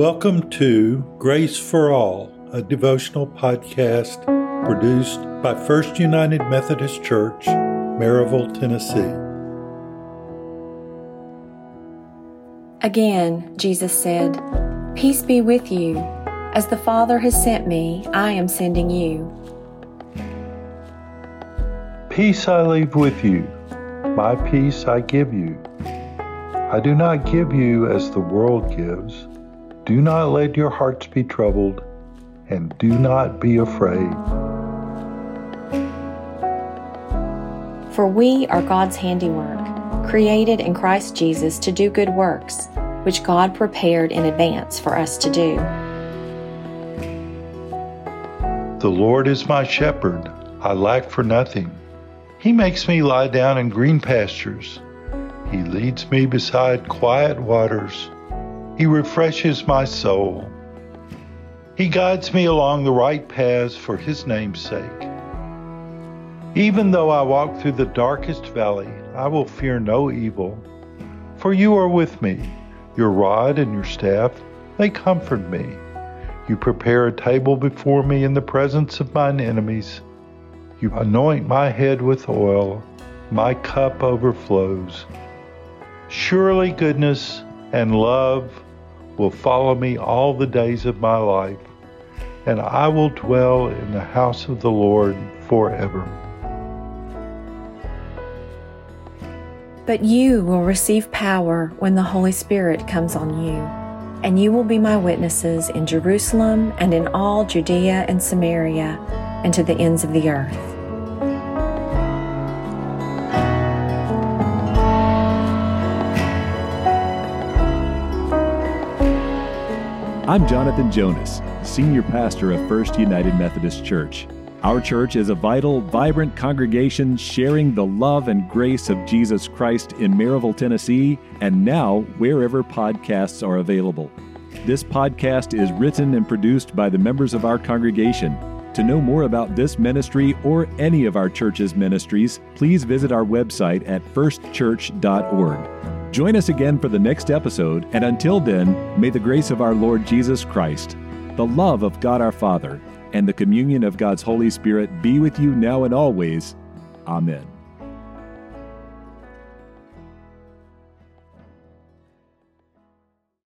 Welcome to Grace for All, a devotional podcast produced by First United Methodist Church, Maryville, Tennessee. Again, Jesus said, Peace be with you. As the Father has sent me, I am sending you. Peace I leave with you, my peace I give you. I do not give you as the world gives. Do not let your hearts be troubled, and do not be afraid. For we are God's handiwork, created in Christ Jesus to do good works, which God prepared in advance for us to do. The Lord is my shepherd, I lack for nothing. He makes me lie down in green pastures. He leads me beside quiet waters. He refreshes my soul. He guides me along the right paths for His name's sake. Even though I walk through the darkest valley, I will fear no evil. For you are with me. Your rod and your staff, they comfort me. You prepare a table before me in the presence of mine enemies. You anoint my head with oil. My cup overflows. Surely goodness and love will follow me all the days of my life, and I will dwell in the house of the Lord forever. But you will receive power when the Holy Spirit comes on you, and you will be my witnesses in Jerusalem and in all Judea and Samaria and to the ends of the earth. I'm Jonathan Jonas, Senior Pastor of First United Methodist Church. Our church is a vital, vibrant congregation sharing the love and grace of Jesus Christ in Maryville, Tennessee, and now wherever podcasts are available. This podcast is written and produced by the members of our congregation. To know more about this ministry or any of our church's ministries, please visit our website at firstchurch.org. Join us again for the next episode, and until then, may the grace of our Lord Jesus Christ, the love of God our Father, and the communion of God's Holy Spirit be with you now and always. Amen.